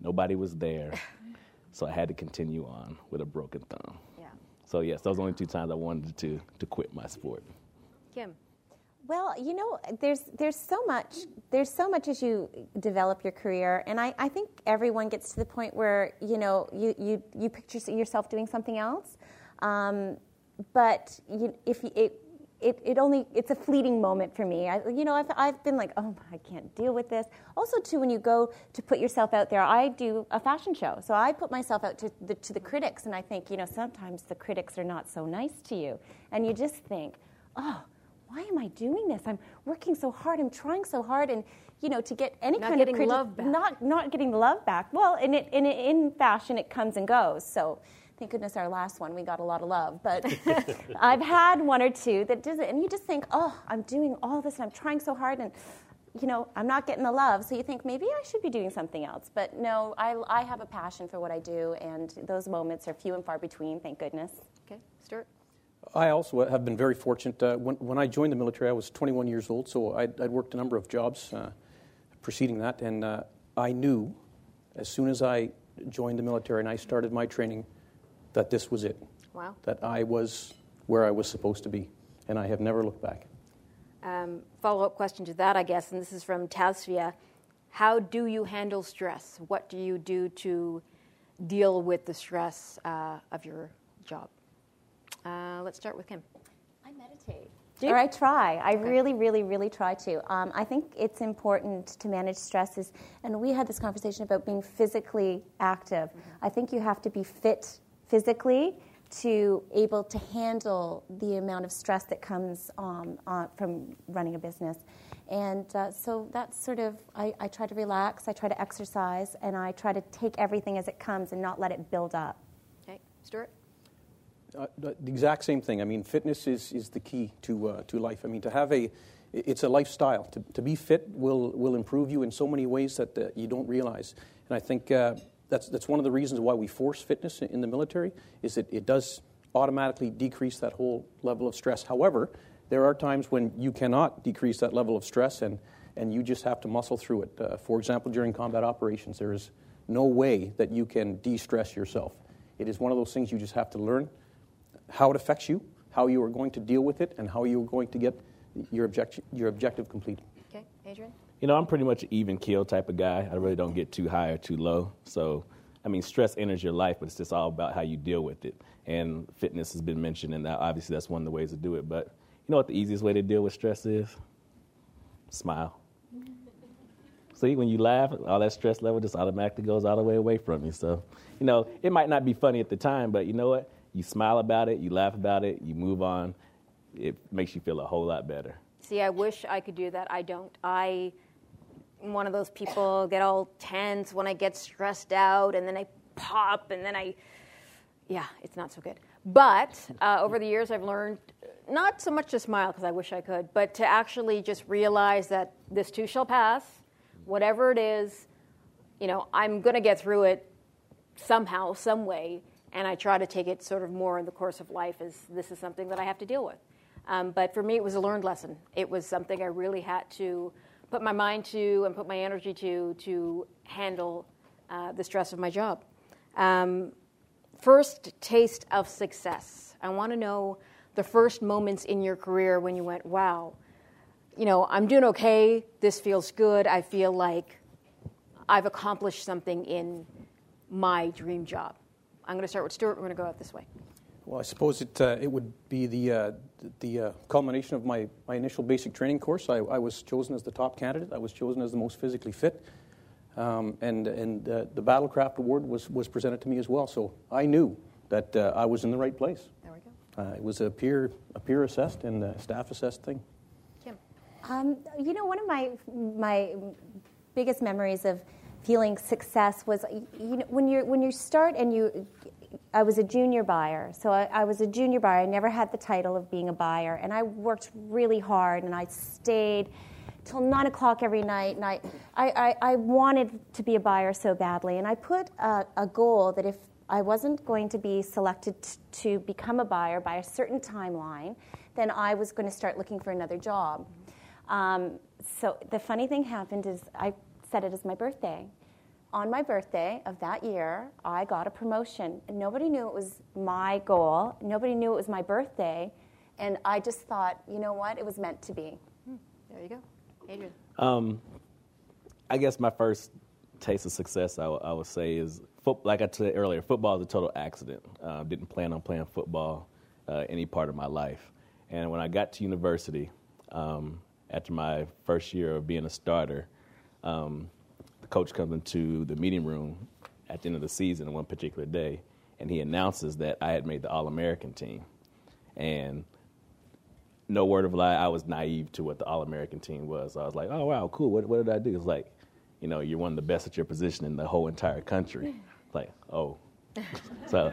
Nobody was there, so I had to continue on with a broken thumb. Yeah. So yes, those are only two times I wanted to to quit my sport. Kim. Well, you know, there's there's so much there's so much as you develop your career, and I, I think everyone gets to the point where you know you you, you picture yourself doing something else, um, but you, if it, it, it only it's a fleeting moment for me. I, you know, I've, I've been like, oh, I can't deal with this. Also, too, when you go to put yourself out there, I do a fashion show, so I put myself out to the, to the critics, and I think, you know, sometimes the critics are not so nice to you, and you just think, oh, why am I doing this? I'm working so hard. I'm trying so hard, and you know, to get any not kind of criti- love back. not not getting the love back. Well, in it, in in fashion, it comes and goes. So thank goodness our last one we got a lot of love but [laughs] i've had one or two that does it and you just think oh i'm doing all this and i'm trying so hard and you know i'm not getting the love so you think maybe i should be doing something else but no i, I have a passion for what i do and those moments are few and far between thank goodness okay stuart I also have been very fortunate. Uh, when, when I joined the military, I was 21 years old, so I'd, I'd worked a number of jobs uh, preceding that, and uh, I knew as soon as I joined the military and I started my training that this was it. Wow. That I was where I was supposed to be, and I have never looked back. Um, follow up question to that, I guess, and this is from Tasvia. How do you handle stress? What do you do to deal with the stress uh, of your job? Uh, let's start with Kim. I meditate. Or I try. I okay. really, really, really try to. Um, I think it's important to manage stresses, and we had this conversation about being physically active. Mm-hmm. I think you have to be fit physically to able to handle the amount of stress that comes um, uh, from running a business. And uh, so that's sort of, I, I, try to relax, I try to exercise, and I try to take everything as it comes and not let it build up. Okay, Stuart? Uh, the exact same thing. I mean, fitness is, is the key to, uh, to life. I mean, to have a, it's a lifestyle. To, to be fit will, will improve you in so many ways that uh, you don't realize. And I think uh, that's, that's one of the reasons why we force fitness in the military is that it does automatically decrease that whole level of stress. However, there are times when you cannot decrease that level of stress and, and you just have to muscle through it. Uh, for example, during combat operations, there is no way that you can de stress yourself. It is one of those things you just have to learn how it affects you, how you are going to deal with it, and how you are going to get your, object- your objective complete. Okay, Adrion? You know, I'm pretty much an even keel type of guy. I really don't get too high or too low. So, I mean, stress enters your life, but it's just all about how you deal with it. And fitness has been mentioned, and obviously that's one of the ways to do it. But you know what the easiest way to deal with stress is? Smile. [laughs] See, when you laugh, all that stress level just automatically goes all the way away from you. So, you know, it might not be funny at the time, but you know what? You smile about it, you laugh about it, you move on. It makes you feel a whole lot better. See, I wish I could do that. I don't. I am one of those people get all tense when I get stressed out, and then I pop, and then I, yeah, it's not so good. But uh, over the years, I've learned not so much to smile because I wish I could, but to actually just realize that this too shall pass. Whatever it is, you know, I'm going to get through it somehow, some way, and I try to take it sort of more in the course of life as this is something that I have to deal with. Um, but for me, it was a learned lesson. It was something I really had to put my mind to and put my energy to to handle uh, the stress of my job. Um, first taste of success. I want to know the first moments in your career when you went, wow, you know, I'm doing okay. This feels good. I feel like I've accomplished something in my dream job. I'm going to start with Stuart. We're going to go out this way. Well, I suppose it, uh, it would be the, uh, the uh, culmination of my, my initial basic training course. I, I, was chosen as the top candidate. I was chosen as the most physically fit. Um, and and uh, the Battlecraft Award was, was presented to me as well. So I knew that uh, I was in the right place. There we go. Uh, it was a peer, a peer assessed and a staff assessed thing. Kim. Um, you know, one of my, my biggest memories of feeling success was you know when you when you start and you I was a junior buyer, so I, I, was a junior buyer. I never had the title of being a buyer, and I worked really hard, and I stayed till nine o'clock every night, and I, I, I, wanted to be a buyer so badly, and I put a, a goal that if I wasn't going to be selected t- to become a buyer by a certain timeline, then I was going to start looking for another job. Um, so the funny thing happened is I set it as my birthday. On my birthday of that year, I got a promotion. Nobody knew it was my goal. Nobody knew it was my birthday. And I just thought, you know what? It was meant to be. Hmm. There you go. Adrion. Um, I guess my first taste of success, I, w- I would say, is fo- like I said earlier, football is a total accident. Uh, didn't plan on playing football uh, any part of my life. And when I got to university, um, after my first year of being a starter, um, the coach comes into the meeting room at the end of the season on one particular day, and he announces that I had made the All American team. And no word of lie, I was naive to what the All American team was. So I was like, oh, wow, cool. What, what did I do? It's like, you know, you're one of the best at your position in the whole entire country. It's [laughs] like, oh. [laughs] so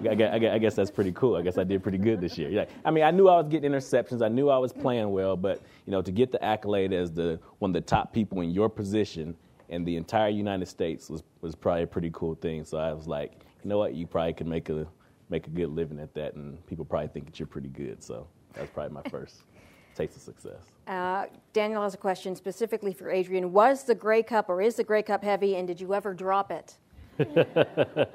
I guess, I guess, that's pretty cool. I guess I did pretty good this year. Yeah. I mean, I knew I was getting interceptions. I knew I was playing well, but, you know, to get the accolade as the one of the top people in your position in the entire United States was, was probably a pretty cool thing. So I was like, you know what, you probably could make a, make a good living at that, and people probably think that you're pretty good. So that's probably my first [laughs] taste of success. Uh, Daniel has a question specifically for Adrion. Was the Grey Cup or is the Grey Cup heavy, and did you ever drop it? [laughs]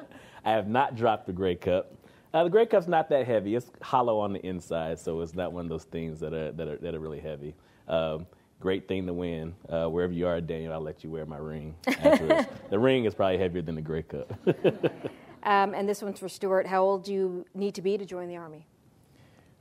I have not dropped the Grey Cup. Uh, the Grey Cup's not that heavy. It's hollow on the inside, so it's not one of those things that are that are, that are really heavy. Um, great thing to win. Uh, wherever you are, Daniel, I'll let you wear my ring. [laughs] the ring is probably heavier than the Grey Cup. [laughs] um, and this one's for Stuart. How old do you need to be to join the Army?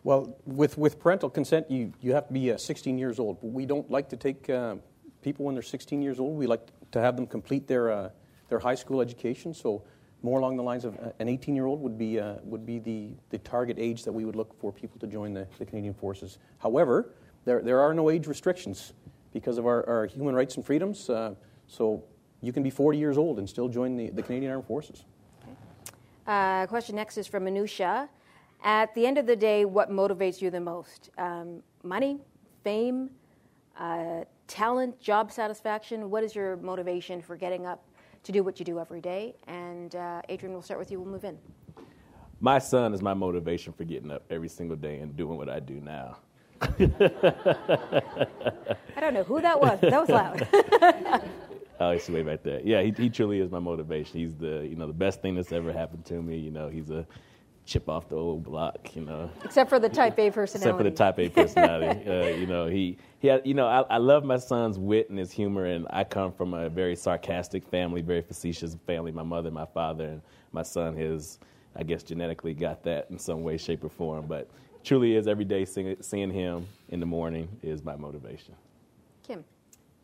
Well, with, with parental consent, you, you have to be uh, 16 years old. But we don't like to take uh, people when they're 16 years old. We like to have them complete their, uh, their high school education. So, more along the lines of uh, an 18 year old would be, uh, would be the, the target age that we would look for people to join the, the Canadian Forces. However, there, there are no age restrictions because of our, our human rights and freedoms. Uh, so, you can be 40 years old and still join the, the Canadian Armed Forces. Okay. question next is from Manusha. At the end of the day, what motivates you the most? Um, money, fame, uh, talent, job satisfaction? What is your motivation for getting up to do what you do every day? And uh, Adrion, we'll start with you. We'll move in. My son is my motivation for getting up every single day and doing what I do now. I don't know who that was. That was loud. [laughs] oh, he's way back there. Yeah, he, he truly is my motivation. He's the you know the best thing that's ever happened to me. You know, he's a chip off the old block, you know. Except for the Type A personality. Except for the Type A personality, [laughs] uh, you know. He he, had, you know, I, I love my son's wit and his humor, and I come from a very sarcastic family, very facetious family. My mother, my father, and my son has, I guess, genetically got that in some way, shape, or form. But truly is every day seeing, seeing him in the morning is my motivation. Kim,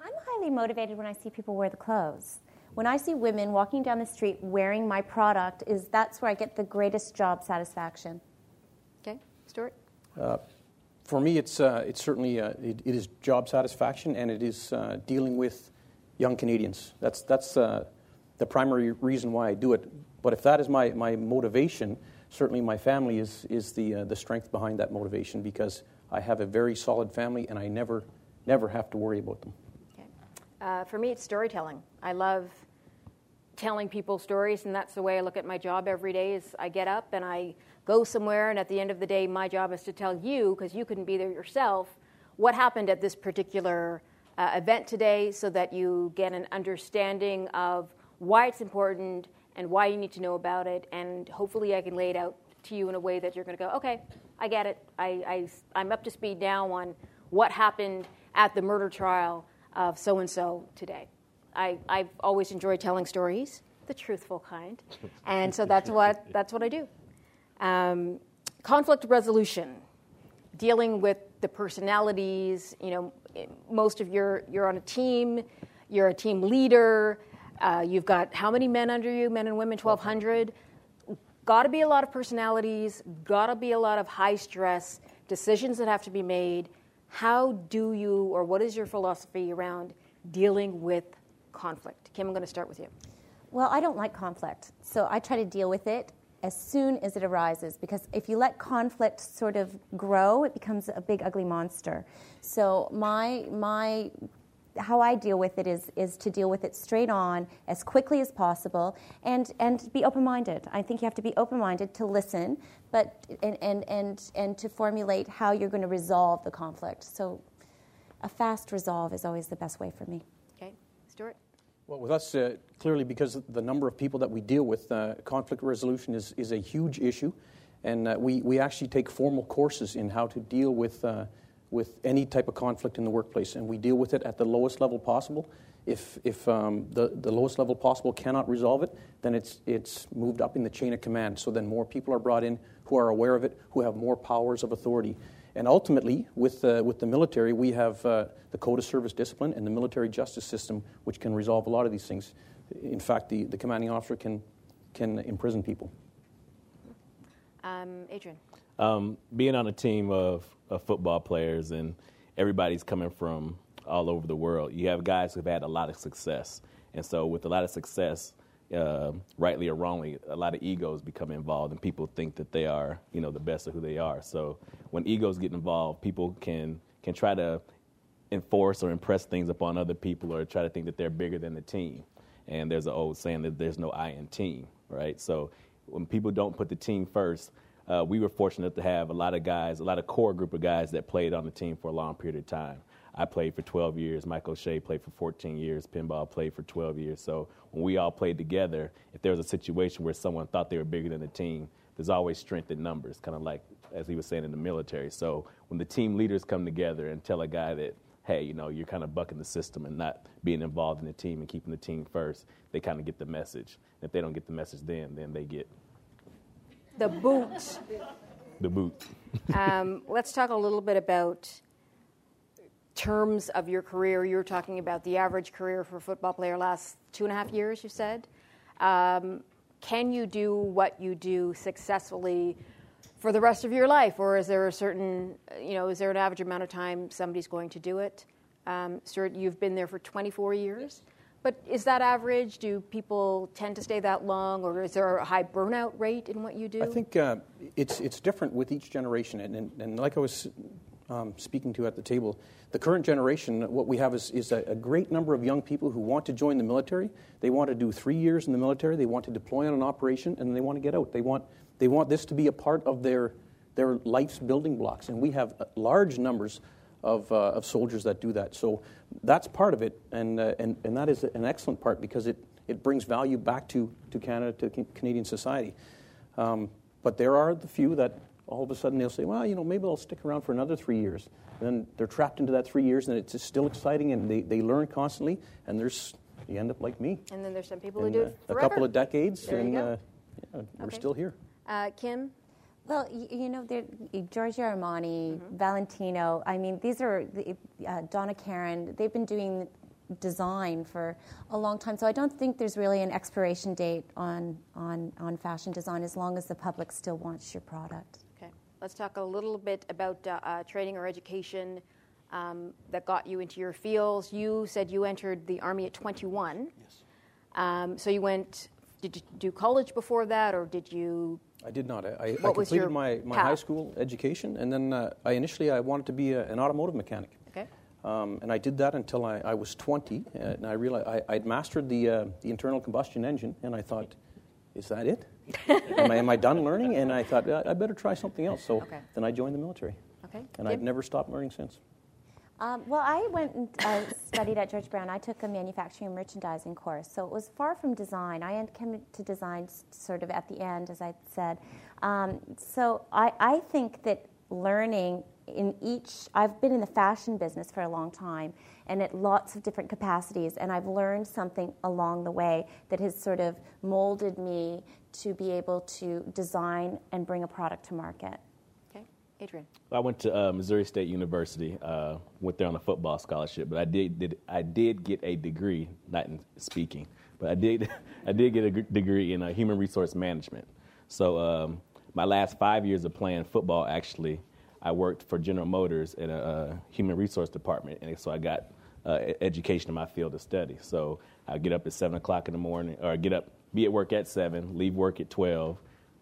I'm highly motivated when I see people wear the clothes when I see women walking down the street wearing my product, is that's where I get the greatest job satisfaction. Okay, Stuart. Uh, for me, it's uh, it's certainly uh, it, it is job satisfaction, and it is uh, dealing with young Canadians. That's that's uh, the primary reason why I do it. But if that is my, my motivation, certainly my family is is the uh, the strength behind that motivation because I have a very solid family, and I never never have to worry about them. Uh, for me, it's storytelling. I love telling people stories, and that's the way I look at my job every day. Is I get up and I go somewhere, and at the end of the day, my job is to tell you because you couldn't be there yourself what happened at this particular uh, event today, so that you get an understanding of why it's important and why you need to know about it. And hopefully, I can lay it out to you in a way that you're going to go, okay, I get it. I, I, I'm up to speed now on what happened at the murder trial of so and so today. I, I've always enjoyed telling stories, the truthful kind, and so that's what [laughs] that's what I do. Um, conflict resolution, dealing with the personalities. You know, most of your you're on a team, you're a team leader. Uh, you've got how many men under you? Men and women, twelve hundred. Got to be a lot of personalities. Got to be a lot of high stress decisions that have to be made. How do you, or what is your philosophy around dealing with conflict? Kim, I'm going to start with you. Well, I don't like conflict, so I try to deal with it as soon as it arises because if you let conflict sort of grow, it becomes a big ugly monster. So my my how I deal with it is is to deal with it straight on as quickly as possible and and be open minded. I think you have to be open minded to listen, but and, and and and to formulate how you're going to resolve the conflict. So a fast resolve is always the best way for me. Okay, Stuart. Well, with us, uh, clearly because the number of people that we deal with, uh, conflict resolution is, is a huge issue. And uh, we, we actually take formal courses in how to deal with, uh, with any type of conflict in the workplace. And we deal with it at the lowest level possible. If, if um, the, the lowest level possible cannot resolve it, then it's, it's moved up in the chain of command. So then more people are brought in who are aware of it, who have more powers of authority. And ultimately, with, uh, with the military, we have uh, the Code of Service Discipline and the military justice system, which can resolve a lot of these things. In fact, the, the commanding officer can, can imprison people. Um, Adrion. Um, being on a team of, of football players and everybody's coming from all over the world, you have guys who've had a lot of success. And so, with a lot of success, uh, rightly or wrongly, a lot of egos become involved, and people think that they are, you know, the best of who they are. So when egos get involved, people can can try to enforce or impress things upon other people, or try to think that they're bigger than the team. And there's an old saying that there's no I in team, right? So when people don't put the team first, uh, we were fortunate to have a lot of guys, a lot of core group of guys that played on the team for a long period of time. I played for 12 years. Mike O'Shea played for 14 years. Pinball played for 12 years. So when we all played together, if there was a situation where someone thought they were bigger than the team, there's always strength in numbers, kind of like as he was saying in the military. So when the team leaders come together and tell a guy that, hey, you know, you're kind of bucking the system and not being involved in the team and keeping the team first, they kind of get the message. If they don't get the message then, then they get the boot. The boot. um, let's talk a little bit about terms of your career, you were talking about the average career for a football player lasts two and a half years, you said. Um, can you do what you do successfully for the rest of your life, or is there a certain, you know, is there an average amount of time somebody's going to do it? Um, Stuart, you've been there for 24 years. But is that average? Do people tend to stay that long, or is there a high burnout rate in what you do? I think uh, it's, it's different with each generation. And, and, and like I was um, speaking to at the table, the current generation, what we have is, is a, a, great number of young people who want to join the military. They want to do three years in the military, they want to deploy on an operation, and they want to get out. They want, they want this to be a part of their, their life's building blocks. And we have uh, large numbers of, uh, of soldiers that do that. So that's part of it, and, uh, and, and that is an excellent part because it, it brings value back to, to Canada, to Canadian society. Um, but there are the few that all of a sudden they'll say, well, you know, maybe I'll stick around for another three years. And then they're trapped into that three years, and it's still exciting, and they, they learn constantly, and there's you end up like me. And then there's some people who do it forever. A couple of decades, there and uh, yeah, okay. we're still here. Uh, Kim? Well, you, you know, Giorgio Armani, mm-hmm. Valentino, I mean, these are uh, Donna Karan. they've been doing design for a long time. So I don't think there's really an expiration date on, on, on fashion design as long as the public still wants your product. Okay, let's talk a little bit about uh, uh, training or education um, that got you into your fields. You said you entered the Army at 21. Yes. Um, so you went, did you do college before that, or did you? I did not. I, I completed my, my high school education, and then uh, I initially I wanted to be a, an automotive mechanic. Okay. Um, and I did that until I, I was 20, and I realized I, would mastered the, uh, the internal combustion engine, and I thought, is that it? [laughs] am, I, am, I, done learning? And I thought, I better try something else. So okay. then I joined the military. Okay. And I've never stopped learning since. Um, well, I went and uh, studied at George Brown. I took a manufacturing and merchandising course, so it was far from design. I came to design sort of at the end, as I said. Um, so I, I think that learning in each, I've been in the fashion business for a long time and at lots of different capacities, and I've learned something along the way that has sort of molded me to be able to design and bring a product to market. Adrion. I went to uh, Missouri State University. Uh, went there on a football scholarship, but I did, did I did get a degree, not in speaking, but I did [laughs] I did get a degree in uh, human resource management. So um, my last five years of playing football, actually, I worked for General Motors in a, a human resource department, and so I got uh, education in my field of study. So I get up at seven o'clock in the morning, or get up, be at work at seven, leave work at twelve,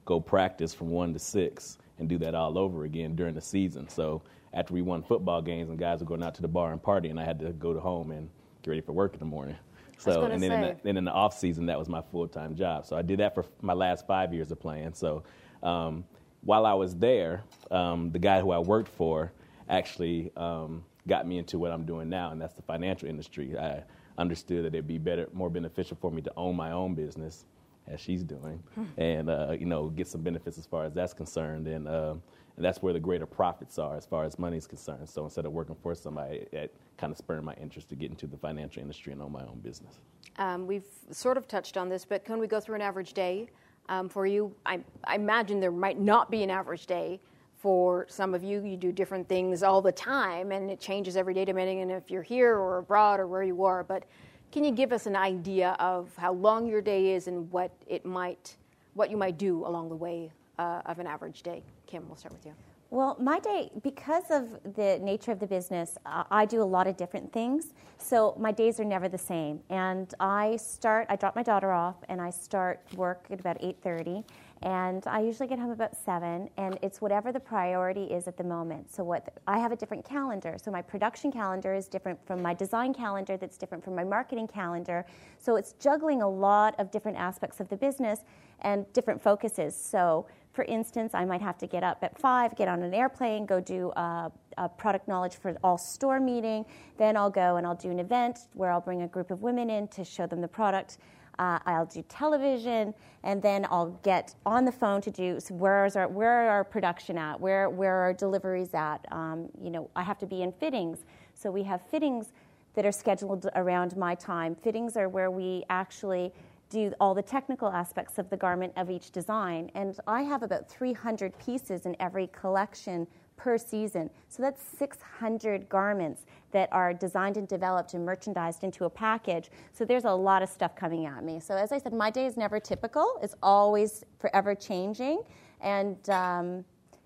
go practice from one to six, and do that all over again during the season. So after we won football games and guys were going out to the bar and party, and I had to go to home and get ready for work in the morning. So and then in, the, then in the off season, that was my full time job. So I did that for my last five years of playing. So um, while I was there, um, the guy who I worked for actually um, got me into what I'm doing now, and that's the financial industry. I understood that it'd be better, more beneficial for me to own my own business, as she's doing, and uh, you know get some benefits as far as that's concerned, and, uh, and that's where the greater profits are as far as money is concerned. So instead of working for somebody, it kind of spurred my interest to get into the financial industry and own my own business. Um, we've sort of touched on this, but can we go through an average day um, for you. I, I imagine there might not be an average day for some of you. You do different things all the time, and it changes every day depending on if you're here or abroad or where you are. But can you give us an idea of how long your day is and what it might, what you might do along the way uh, of an average day? Kim, we'll start with you. Well, my day, because of the nature of the business, I do a lot of different things. So my days are never the same. And I start, I drop my daughter off, and I start work at about 8:30, and I usually get home about seven. And it's whatever the priority is at the moment. So what I have a different calendar. So my production calendar is different from my design calendar. That's different from my marketing calendar. So it's juggling a lot of different aspects of the business and different focuses. So for instance, I might have to get up at five, get on an airplane, go do a, a, product knowledge for all store meeting. Then I'll go and I'll do an event where I'll bring a group of women in to show them the product. Uh, I'll do television, and then I'll get on the phone to do so where's our where are our production at, where where are our deliveries at. Um, you know, I have to be in fittings, so we have fittings that are scheduled around my time. Fittings are where we actually do all the technical aspects of the garment of each design. And I have about 300 pieces in every collection per season. So that's 600 garments that are designed and developed and merchandised into a package. So there's a lot of stuff coming at me. So as I said, my day is never typical. It's always forever changing and, um,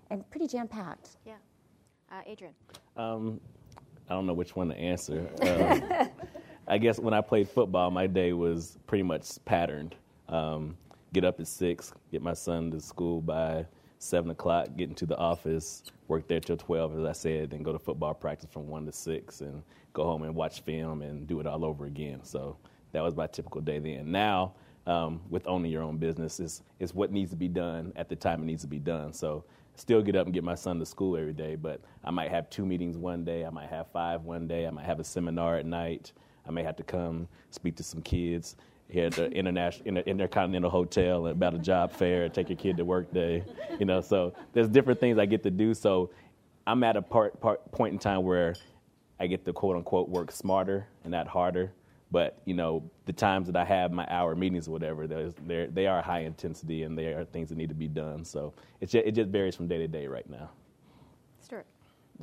and pretty jam packed. Yeah. Uh, Adrion. Um, I don't know which one to answer. Um, [laughs] I guess when I played football, my day was pretty much patterned. Um, get up at six, get my son to school by seven o'clock, get into the office, work there till twelve, as I said, then go to football practice from one to six, and go home and watch film and do it all over again. So that was my typical day then. Now, um, with owning your own business, is is what needs to be done at the time it needs to be done. So still get up and get my son to school every day, but I might have two meetings one day, I might have five one day, I might have a seminar at night. I may have to come speak to some kids here at the [laughs] international intercontinental hotel about a job fair, take your kid to work day. You know, so there's different things I get to do. So I'm at a part, part point in time where I get to quote unquote work smarter and not harder. But you know, the times that I have my hour meetings or whatever, they're, they are high intensity and they are things that need to be done. So it just, it just varies from day to day right now.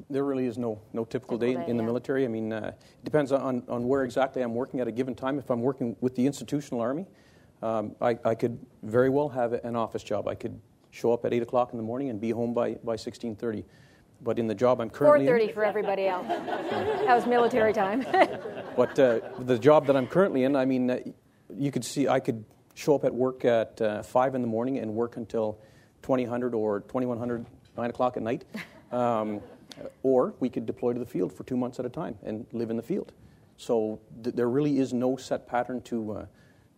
There really is no, no typical, typical day, day, in the military. I mean, uh, it depends on, on where exactly I'm working at a given time. If I'm working with the institutional army, um, I, I could very well have an office job. I could show up at 8 o'clock in the morning and be home by, by 16.30. But in the job I'm currently 4.30 in, for everybody else. that was military time. [laughs] but uh, the job that I'm currently in, I mean, uh, you could see I could show up at work at uh, 5 in the morning and work until 2000 or 2100, 9 o'clock at night. Um, or we could deploy to the field for two months at a time and live in the field. So th- there really is no set pattern to, uh,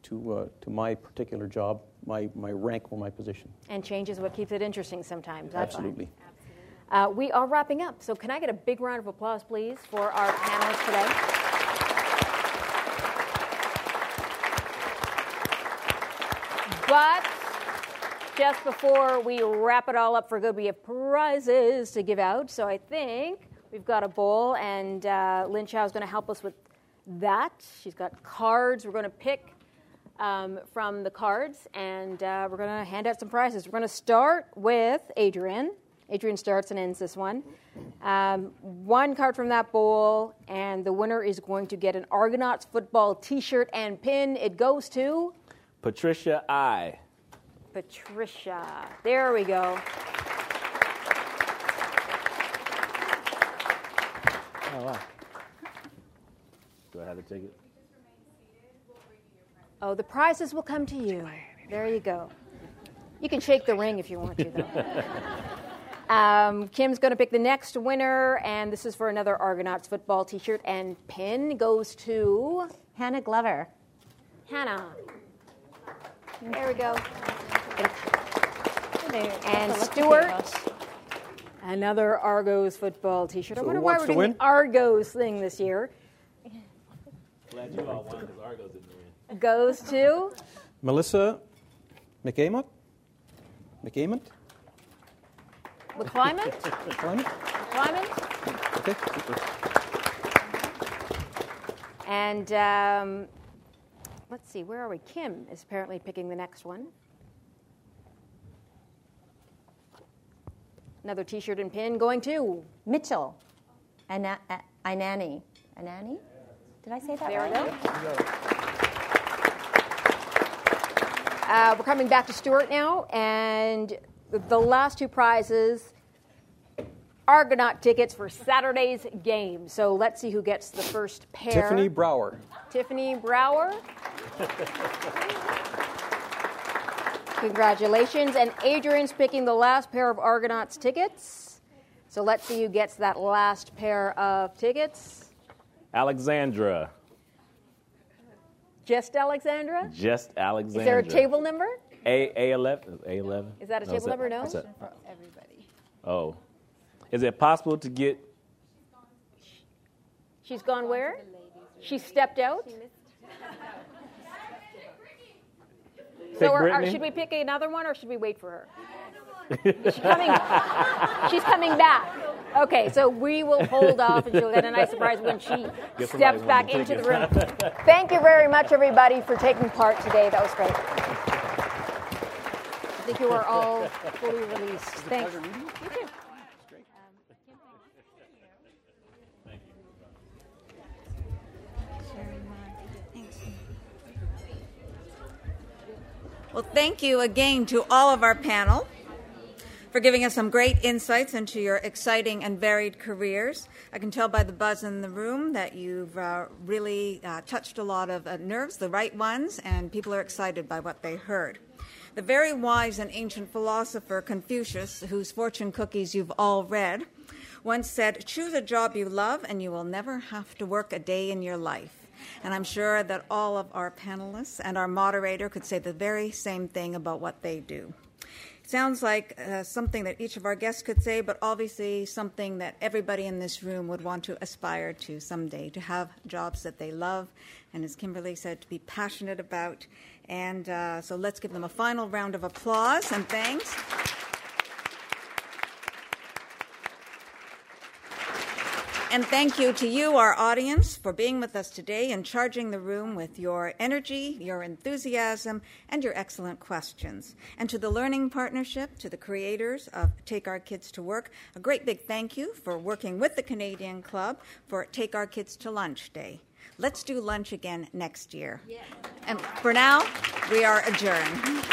to, uh, to my particular job, my, my rank or my position. And change is what keeps it interesting sometimes. Absolutely. Uh, we are wrapping up. So, can I get a big round of applause, please, for our panelists today? But just before we wrap it all up for good, we have prizes to give out. So, I think we've got a bowl, and uh, Chow is going to help us with that. She's got cards. We're going to pick um, from the cards, and uh, we're going to hand out some prizes. We're going to start with Adrion. Adrion starts and ends this one. Um, one card from that bowl, and the winner is going to get an Argonauts football T-shirt and pin. It goes to Patricia I. Patricia. There we go. Oh wow. Do I have the ticket? Oh, the prizes will come to you. There you go. You can shake the ring if you want to, though. [laughs] um, Kim's going to pick the next winner, and this is for another Argonauts football T-shirt and pin. Goes to Hannah Glover. Hannah. There we go. There- And that's a lucky Stuart. Another Argos football T-shirt. I wonder why we're doing win? the Argos thing this year. Glad you all won because Argos didn't win. Goes to Melissa McAmont? McAmont? McClymond. Climate? McClymond. Okay. And um, let's see, where are we? Kim is apparently picking the next one. Another T-shirt and pin going to. Mitchell. Ana- A- Inani. Anani? Did I say that There right? we go. Uh, we're coming back to Stuart now, and the last two prizes Argonaut tickets for Saturday's game. So let's see who gets the first pair. Tiffany Brower. Tiffany Brower. [laughs] Congratulations. And Adrion's picking the last pair of Argonauts tickets. So let's see who gets that last pair of tickets. Alexandra. Just Alexandra? Just Alexandra. Is there a table number? A A eleven. A eleven. Is that a table number? No? Everybody. Oh. Is it possible to get She's gone where? She stepped out? Pick So are, are, should we pick another one or should we wait for her? [laughs] she's, coming? She's coming back. Okay, so we will hold off and she'll get a nice surprise when she Get steps back into take the room. [laughs] Thank you very much, everybody, for taking part today. That was great. I think you are all fully released. Thanks. You too. Well, thank you again to all of our panel for giving us some great insights into your exciting and varied careers. I can tell by the buzz in the room that you've uh, really uh, touched a lot of uh, nerves, the right ones, and people are excited by what they heard. The very wise and ancient philosopher Confucius, whose fortune cookies you've all read, once said, Choose a job you love, and you will never have to work a day in your life. And I'm sure that all of our panelists and our moderator could say the very same thing about what they do. It sounds like uh, something that each of our guests could say, but obviously something that everybody in this room would want to aspire to someday to have jobs that they love, and as Kimberly said, to be passionate about. And uh, so let's give them a final round of applause and thanks. And thank you to you, our audience, for being with us today and charging the room with your energy, your enthusiasm, and your excellent questions. And to the Learning Partnership, to the creators of Take Our Kids to Work, a great big thank you for working with the Canadian Club for Take Our Kids to Lunch Day. Let's do lunch again next year. And for now, we are adjourned.